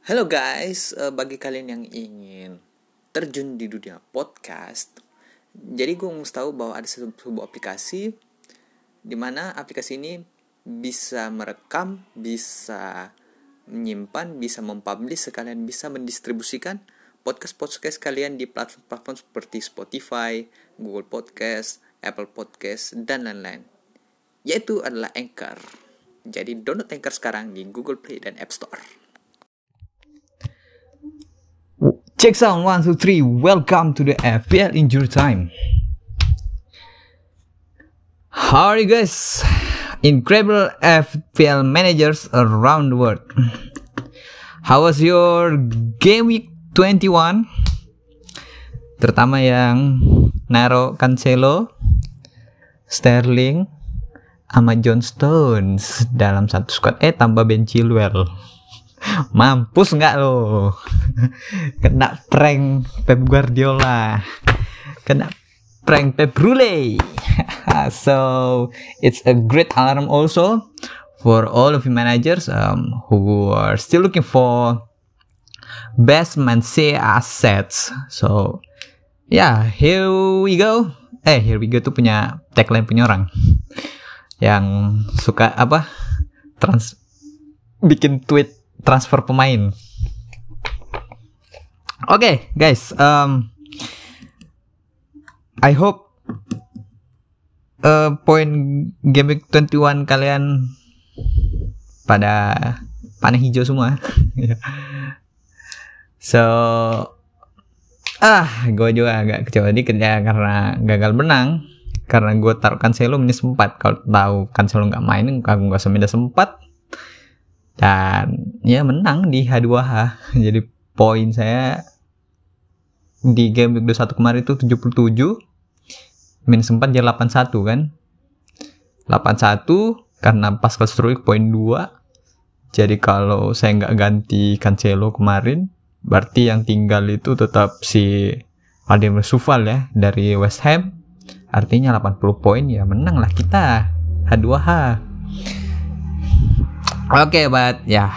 Halo guys, eh, bagi kalian yang ingin terjun di dunia podcast, jadi gue mau tahu bahwa ada sebu- sebuah aplikasi di mana aplikasi ini bisa merekam, bisa menyimpan, bisa mempublish, sekalian bisa mendistribusikan podcast-podcast kalian di platform-platform seperti Spotify, Google Podcast, Apple Podcast, dan lain-lain. Yaitu adalah Anchor. Jadi download Anchor sekarang di Google Play dan App Store. Check sound one two three. Welcome to the FPL Injury Time. How are you guys? Incredible FPL managers around the world. How was your game week 21? Terutama yang Naro Cancelo, Sterling, sama John Stones dalam satu squad. Eh tambah Ben Chilwell. Mampus nggak lo? Kena prank Pep Guardiola. Kena prank Pep Brule. so it's a great alarm also for all of you managers um, who are still looking for best man say assets. So yeah, here we go. Eh, here we go tuh punya tagline punya orang yang suka apa trans bikin tweet transfer pemain. Oke, okay, guys, um, I hope uh, poin game week 21 kalian pada panah hijau semua. so, ah, gue juga agak kecewa dikit ya karena gagal menang. Karena gue taruh Cancelo minus 4 Kalau tahu Cancelo nggak main, aku nggak minus 4 dan ya menang di H2H jadi poin saya di game week 21 kemarin itu 77 minus 4 jadi 81 kan? 81 karena Pascal Struik poin 2 jadi kalau saya nggak ganti Cancelo kemarin berarti yang tinggal itu tetap si Vladimir Sufal ya dari West Ham. Artinya 80 poin ya menang lah kita H2H Okay, but yeah,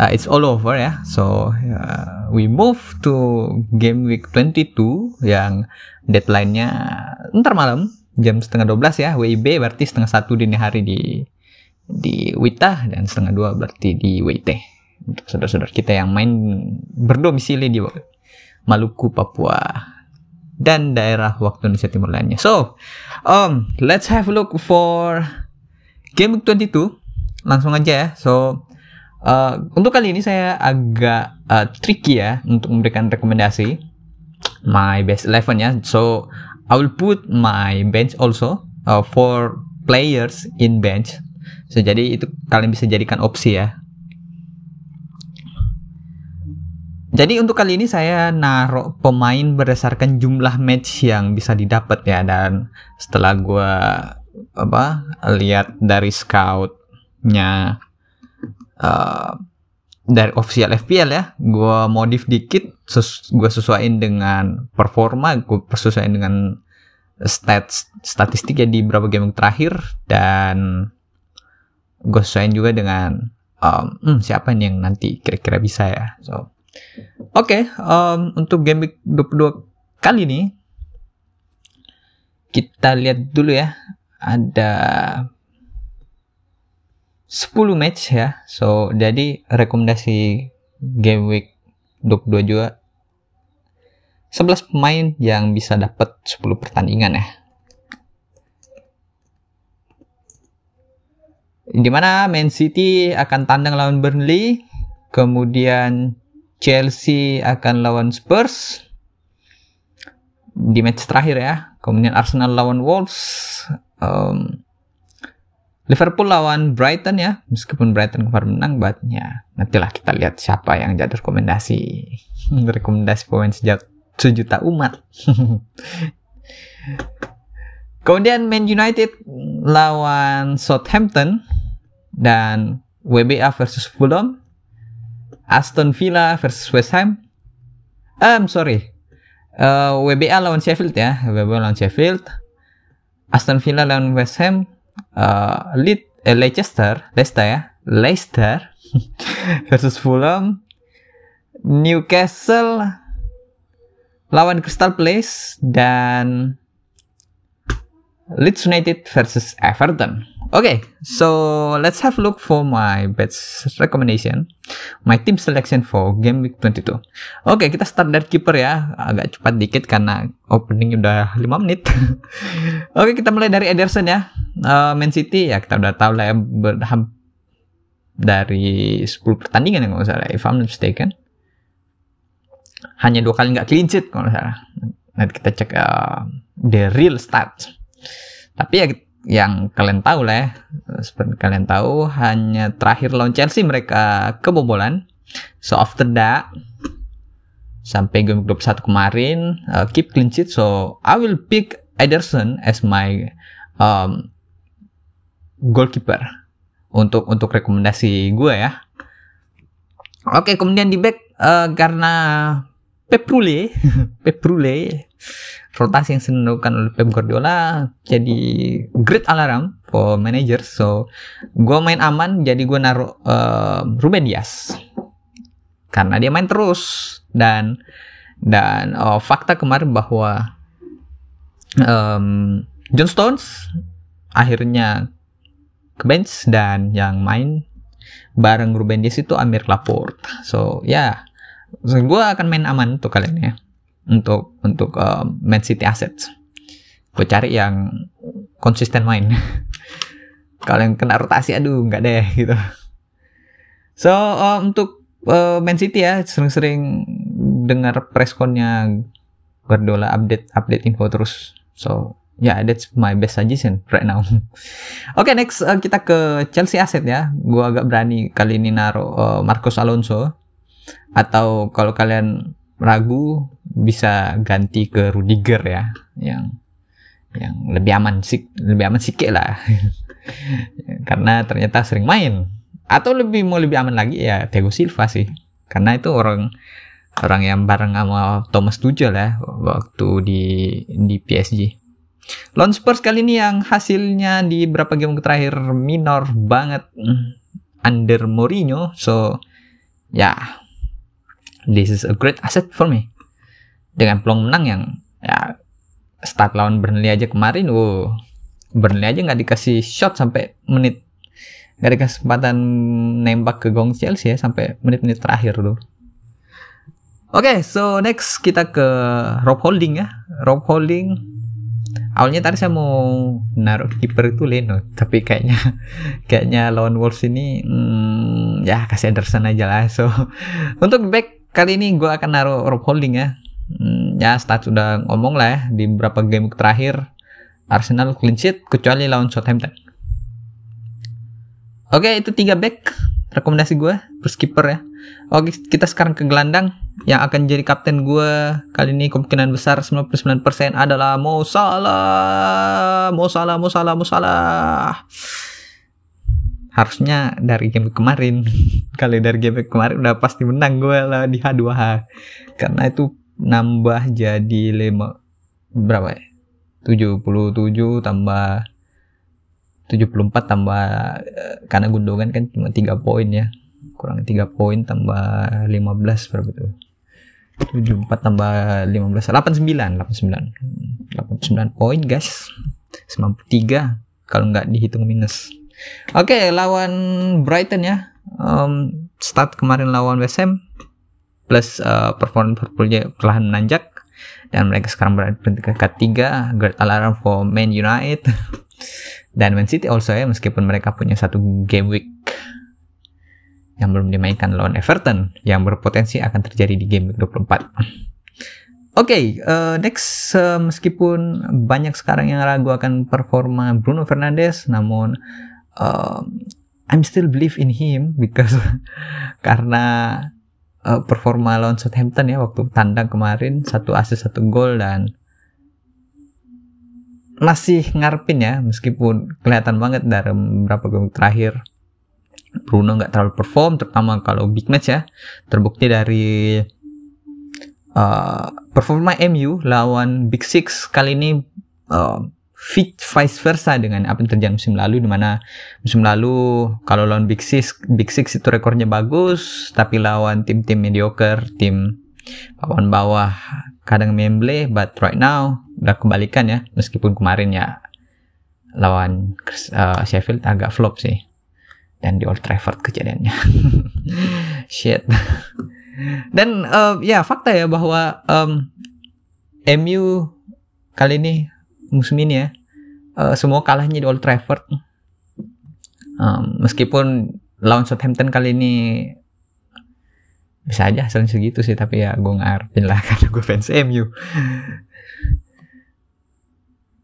uh, it's all over ya. Yeah. So uh, we move to game week 22 yang deadline-nya ntar malam jam setengah 12 ya WIB berarti setengah satu dini hari di di Wita dan setengah dua berarti di WT untuk saudara-saudara kita yang main berdomisili di Maluku, Papua dan daerah waktu Indonesia Timur lainnya. So, um, let's have a look for game week 22 langsung aja ya. So uh, untuk kali ini saya agak uh, tricky ya untuk memberikan rekomendasi my best eleven ya. So I will put my bench also uh, for players in bench. So jadi itu kalian bisa jadikan opsi ya. Jadi untuk kali ini saya naruh pemain berdasarkan jumlah match yang bisa didapat ya dan setelah gue apa lihat dari scout nya uh, dari official FPL ya. Gue modif dikit sus gue sesuaiin dengan performa gue persesuaiin dengan stats statistik ya di beberapa game terakhir. Dan gue sesuaiin juga dengan um, hmm, siapa nih yang nanti kira-kira bisa ya. So oke okay, um, untuk game week 22 kali ini kita lihat dulu ya. Ada 10 match ya. So, jadi rekomendasi game week 22 juga 11 pemain yang bisa dapat 10 pertandingan ya. Di mana Man City akan tandang lawan Burnley, kemudian Chelsea akan lawan Spurs di match terakhir ya. Kemudian Arsenal lawan Wolves, um, Liverpool lawan Brighton ya, meskipun Brighton kemarin menang, but ya nantilah kita lihat siapa yang jadi rekomendasi. Rekomendasi pemain sejak sejuta umat. Kemudian Man United lawan Southampton dan WBA versus Fulham, Aston Villa versus West Ham. Um, sorry, uh, WBA lawan Sheffield ya, WBA lawan Sheffield, Aston Villa lawan West Ham, uh, Lead, eh, Leicester, Leicester ya, Leicester versus Fulham, Newcastle lawan Crystal Palace dan Leeds United versus Everton. Okay, so let's have a look for my best recommendation, my team selection for game week 22. Oke, okay, kita start dari keeper ya, agak cepat dikit karena opening udah 5 menit. Oke, okay, kita mulai dari Ederson ya. Uh, Man City ya kita udah tahu lah ya berham dari 10 pertandingan yang nggak salah, if I'm not mistaken. Hanya dua kali nggak clean sheet kalau salah. Nanti kita cek uh, the real stats. Tapi ya yang kalian tahu lah ya, seperti kalian tahu hanya terakhir lawan Chelsea mereka kebobolan. So after that sampai game 21 kemarin uh, keep clean sheet so I will pick Ederson as my um, goalkeeper. Untuk untuk rekomendasi gue ya. Oke, kemudian di back uh, karena Pep Rule, Pep Rule rotasi yang dilakukan oleh Pep Guardiola jadi great alarm for manager so gue main aman jadi gue naruh uh, Ruben Dias. Karena dia main terus. Dan dan uh, fakta kemarin bahwa um, John Stones akhirnya ke bench dan yang main bareng Ruben Dias itu Amir Laporte so ya yeah, gue akan main aman untuk kalian ya untuk untuk uh, Man City assets. Gue cari yang konsisten main. Kalau yang kena rotasi, aduh nggak deh gitu. So uh, untuk uh, Man City ya sering-sering dengar pressconnya Guardiola update update info terus. So yeah, that's my best suggestion right now. Oke okay, next uh, kita ke Chelsea asset ya. Gue agak berani kali ini naruh uh, Marcos Alonso atau kalau kalian ragu bisa ganti ke Rudiger ya yang yang lebih aman sih lebih aman sih lah karena ternyata sering main atau lebih mau lebih aman lagi ya Thiago Silva sih karena itu orang orang yang bareng sama Thomas Tuchel ya waktu di di PSG. Lawan Spurs kali ini yang hasilnya di beberapa game terakhir minor banget. Under Mourinho. So ya. This is a great asset for me. Dengan peluang menang yang ya start lawan Burnley aja kemarin wow. Burnley aja nggak dikasih shot sampai menit nggak dikasih kesempatan nembak ke gong Chelsea ya sampai menit-menit terakhir tuh oke okay, so next kita ke Rob Holding ya. Rob Holding awalnya tadi saya mau naruh kiper itu Leno tapi kayaknya kayaknya lawan Wolves ini hmm, ya kasih Anderson aja lah so untuk back kali ini gue akan naruh Rob Holding ya. Hmm, ya stats sudah ngomong lah ya di beberapa game terakhir Arsenal clean sheet kecuali lawan Southampton. Oke itu tiga back rekomendasi gue terus keeper ya. Oke kita sekarang ke gelandang yang akan jadi kapten gue kali ini kemungkinan besar 99% adalah Mo Salah. Mo Salah, Mo Salah, Mo Salah. Harusnya dari game kemarin. Kali dari game kemarin udah pasti menang gue lah di H2H karena itu nambah jadi 5 berapa ya? 77 tambah 74 tambah eh, karena Gundogan kan cuma 3 poin ya. Kurang 3 poin tambah 15 berapa tuh? 74 tambah 15 89 89 89 poin guys. 93 kalau nggak dihitung minus. Oke, okay, lawan Brighton ya. Um, start kemarin lawan West Ham plus uh, performa Liverpoolnya perlahan menanjak. Dan mereka sekarang berada di peringkat ketiga. Great alarm for Man United dan Man City also ya meskipun mereka punya satu game week yang belum dimainkan lawan Everton yang berpotensi akan terjadi di game week 24 Oke, okay, uh, next uh, meskipun banyak sekarang yang ragu akan performa Bruno Fernandes, namun um, I'm still believe in him because karena uh, performa lawan Southampton ya waktu tandang kemarin satu assist satu gol dan masih ngarepin ya meskipun kelihatan banget dari beberapa game terakhir. Bruno nggak terlalu perform terutama kalau big match ya. Terbukti dari uh, performa MU lawan Big Six kali ini uh, vice versa dengan apa yang terjadi musim lalu di mana musim lalu kalau lawan Big Six Big Six itu rekornya bagus tapi lawan tim-tim mediocre tim papan bawah kadang memble but right now udah kebalikan ya meskipun kemarin ya lawan uh, Sheffield agak flop sih. Dan di Old Trafford kejadiannya. Shit. Dan uh, ya fakta ya bahwa um, MU kali ini musim ini ya uh, semua kalahnya di Old Trafford. Um, meskipun lawan Southampton kali ini bisa aja hasilnya segitu sih tapi ya gue ngarepin lah karena gue fans MU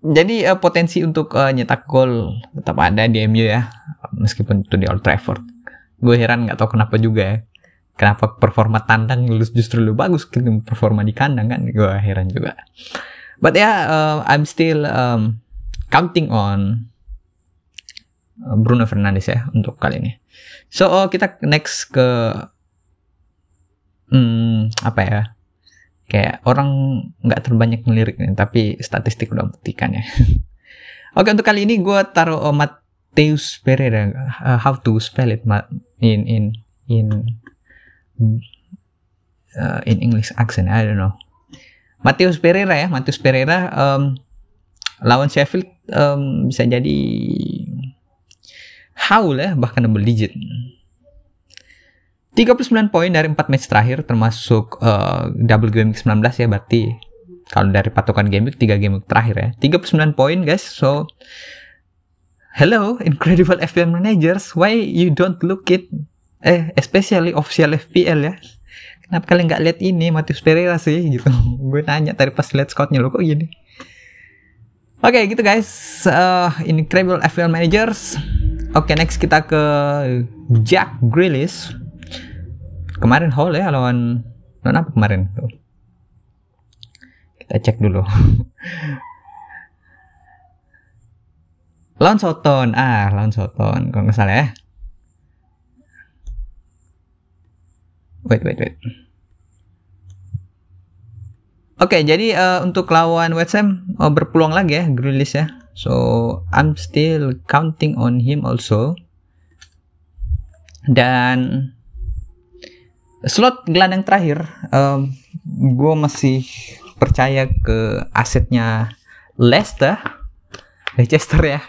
jadi uh, potensi untuk uh, nyetak gol tetap ada di MU ya meskipun itu di Old Trafford. Gue heran nggak tahu kenapa juga ya. Kenapa performa tandang justru lebih bagus ketimbang performa di kandang kan? Gue heran juga. But yeah uh, I'm still um, counting on Bruno Fernandes ya untuk kali ini. So uh, kita next ke hmm, apa ya kayak orang nggak terbanyak melirik nih tapi statistik udah buktikan ya. Oke untuk kali ini gue taruh uh, Mateus Pereira. Uh, how to spell it in in in uh, in English accent I don't know. Mateus Pereira ya Mateus Pereira um, lawan Sheffield um, bisa jadi haul ya bahkan double digit 39 poin dari 4 match terakhir termasuk uh, double game week 19 ya berarti kalau dari patokan game week 3 game terakhir ya. 39 poin guys. So hello incredible FPL managers. Why you don't look it? Eh especially official FPL ya. Kenapa kalian nggak lihat ini Matius Pereira sih gitu. Gue nanya tadi pas lihat scoutnya lo kok gini? Oke okay, gitu guys. Uh, incredible FPL managers. Oke okay, next kita ke Jack Grealish kemarin Hall ya lawan lawan apa kemarin tuh? Kita cek dulu. Lawan Soton. Ah lawan Soton. Kalau nggak salah ya. Wait wait wait. Oke, okay, jadi uh, untuk lawan West Ham oh, berpeluang lagi ya Grealish ya. So I'm still counting on him also. Dan slot gelandang terakhir um, gue masih percaya ke asetnya Leicester Leicester ya.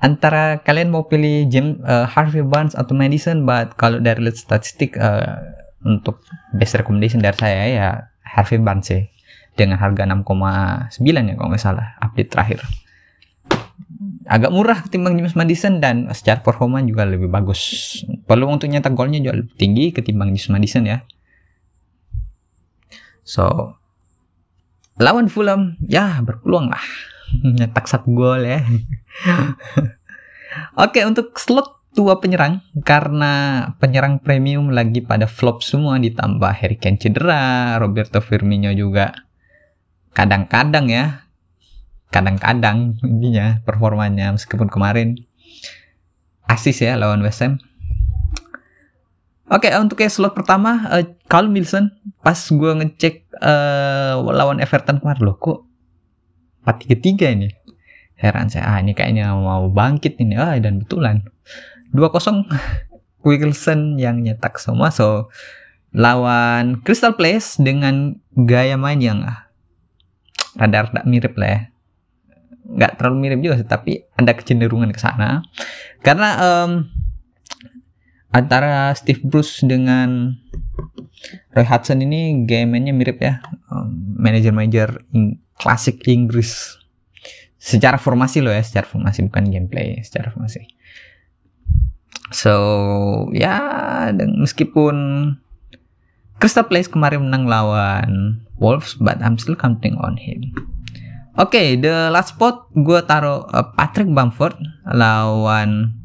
Antara kalian mau pilih Jim uh, Harvey Barnes atau Madison but kalau dari lihat statistik uh, untuk best recommendation dari saya ya Harvey Barnes sih. Dengan harga 6,9 ya kalau nggak salah update terakhir agak murah ketimbang James Madison dan secara performa juga lebih bagus. Peluang untuk nyetak golnya juga lebih tinggi ketimbang James Madison ya. So lawan Fulham ya berpeluang lah nyetak satu gol ya. Oke untuk slot tua penyerang karena penyerang premium lagi pada flop semua ditambah Harry Kane cedera, Roberto Firmino juga kadang-kadang ya kadang-kadang intinya performanya meskipun kemarin asis ya lawan West Ham. Oke, okay, untuk kayak slot pertama, uh, Carl Wilson pas gue ngecek uh, lawan Everton kemarin loh kok 4-3-3 ini. Heran saya, ah ini kayaknya mau bangkit ini. Ah dan betulan. 2-0 Wilson yang nyetak semua. So lawan Crystal Palace dengan gaya main yang ah, rada-rada mirip lah ya nggak terlalu mirip juga sih tapi ada kecenderungan ke sana. Karena um, antara Steve Bruce dengan Roy Hudson ini game-nya mirip ya um, manajer-manajer in, klasik Inggris. Secara formasi loh ya secara formasi bukan gameplay secara formasi. So ya dan meskipun Crystal Palace kemarin menang lawan Wolves but I'm still counting on him Oke, okay, the last spot gue taruh uh, Patrick Bamford lawan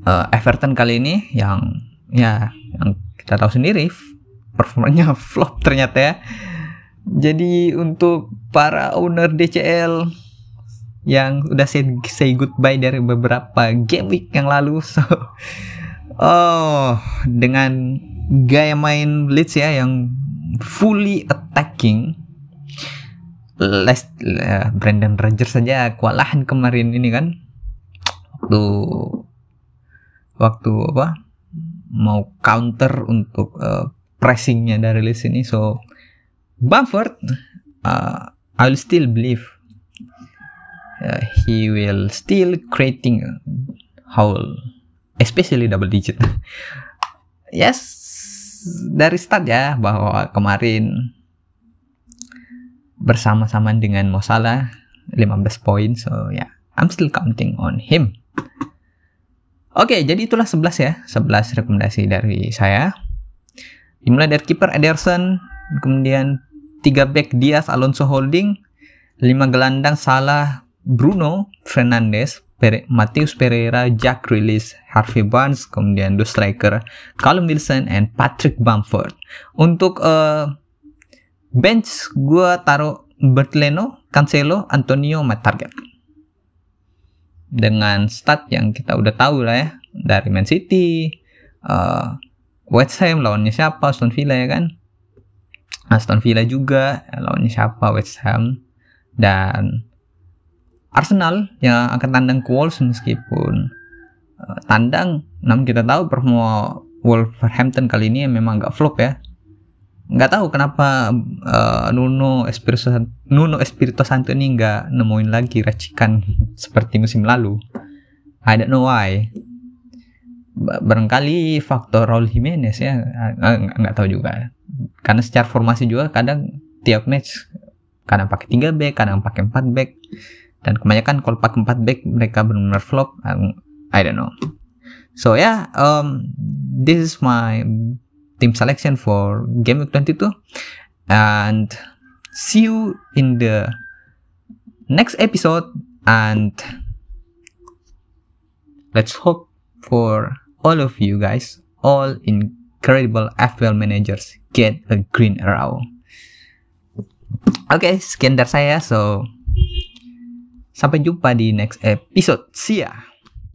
uh, Everton kali ini yang ya yang kita tahu sendiri performanya flop ternyata ya. Jadi untuk para owner DCL yang udah say, say goodbye dari beberapa game week yang lalu, so oh dengan gaya main Leeds ya yang fully attacking Les uh, Brandon Rodgers saja kewalahan kemarin ini kan. Waktu waktu apa? Mau counter untuk uh, pressingnya dari list ini. So Bamford uh, I'll still believe uh, he will still creating whole especially double digit. Yes dari start ya bahwa kemarin bersama-sama dengan Mo Salah 15 poin. So ya yeah, I'm still counting on him. Oke okay, jadi itulah 11 ya 11 rekomendasi dari saya. Dimulai dari kiper Ederson kemudian 3 back Diaz Alonso Holding 5 gelandang Salah Bruno Fernandes Pere, Mateus Pereira, Jack Grealish, Harvey Barnes, kemudian dua striker Callum Wilson and Patrick Bamford. Untuk uh, bench gue taruh Bertleno, Cancelo, Antonio, my target. Dengan stat yang kita udah tahu lah ya dari Man City, uh, West Ham lawannya siapa, Aston Villa ya kan? Aston Villa juga lawannya siapa, West Ham dan Arsenal yang akan tandang ke Wolves meskipun uh, tandang namun kita tahu performa Wolverhampton kali ini memang agak flop ya nggak tahu kenapa uh, Nuno Espirito Nuno Espirito Santo ini nggak nemuin lagi racikan seperti musim lalu. I don't know why. Barangkali faktor Raul Jimenez ya. Nggak tahu juga. Karena secara formasi juga kadang tiap match kadang pakai 3 back kadang pakai 4 back. Dan kebanyakan kalau pakai 4 back mereka benar-benar flop. I don't know. So yeah um this is my team selection for game week 22 and see you in the next episode and let's hope for all of you guys all incredible FPL managers get a green arrow Oke, okay, sekian dari saya. So, Sampai jumpa di next episode. See ya!